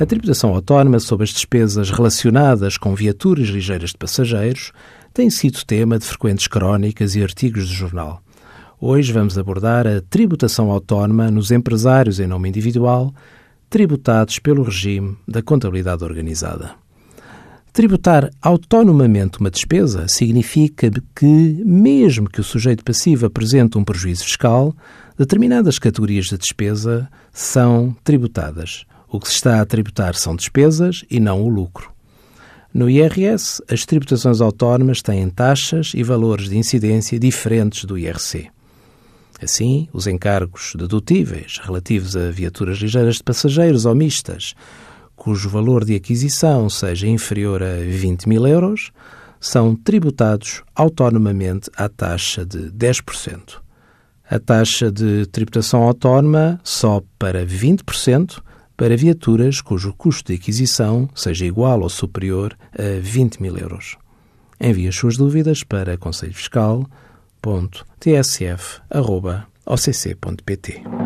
A tributação autónoma sobre as despesas relacionadas com viaturas ligeiras de passageiros tem sido tema de frequentes crónicas e artigos de jornal. Hoje vamos abordar a tributação autónoma nos empresários em nome individual, tributados pelo regime da contabilidade organizada. Tributar autonomamente uma despesa significa que, mesmo que o sujeito passivo apresente um prejuízo fiscal, determinadas categorias de despesa são tributadas. O que se está a tributar são despesas e não o lucro. No IRS, as tributações autónomas têm taxas e valores de incidência diferentes do IRC. Assim, os encargos dedutíveis relativos a viaturas ligeiras de passageiros ou mistas, cujo valor de aquisição seja inferior a 20 mil euros, são tributados autonomamente à taxa de 10%. A taxa de tributação autónoma sobe para 20% para viaturas cujo custo de aquisição seja igual ou superior a 20 mil euros. Envie as suas dúvidas para conselhofiscal.tsf.occ.pt.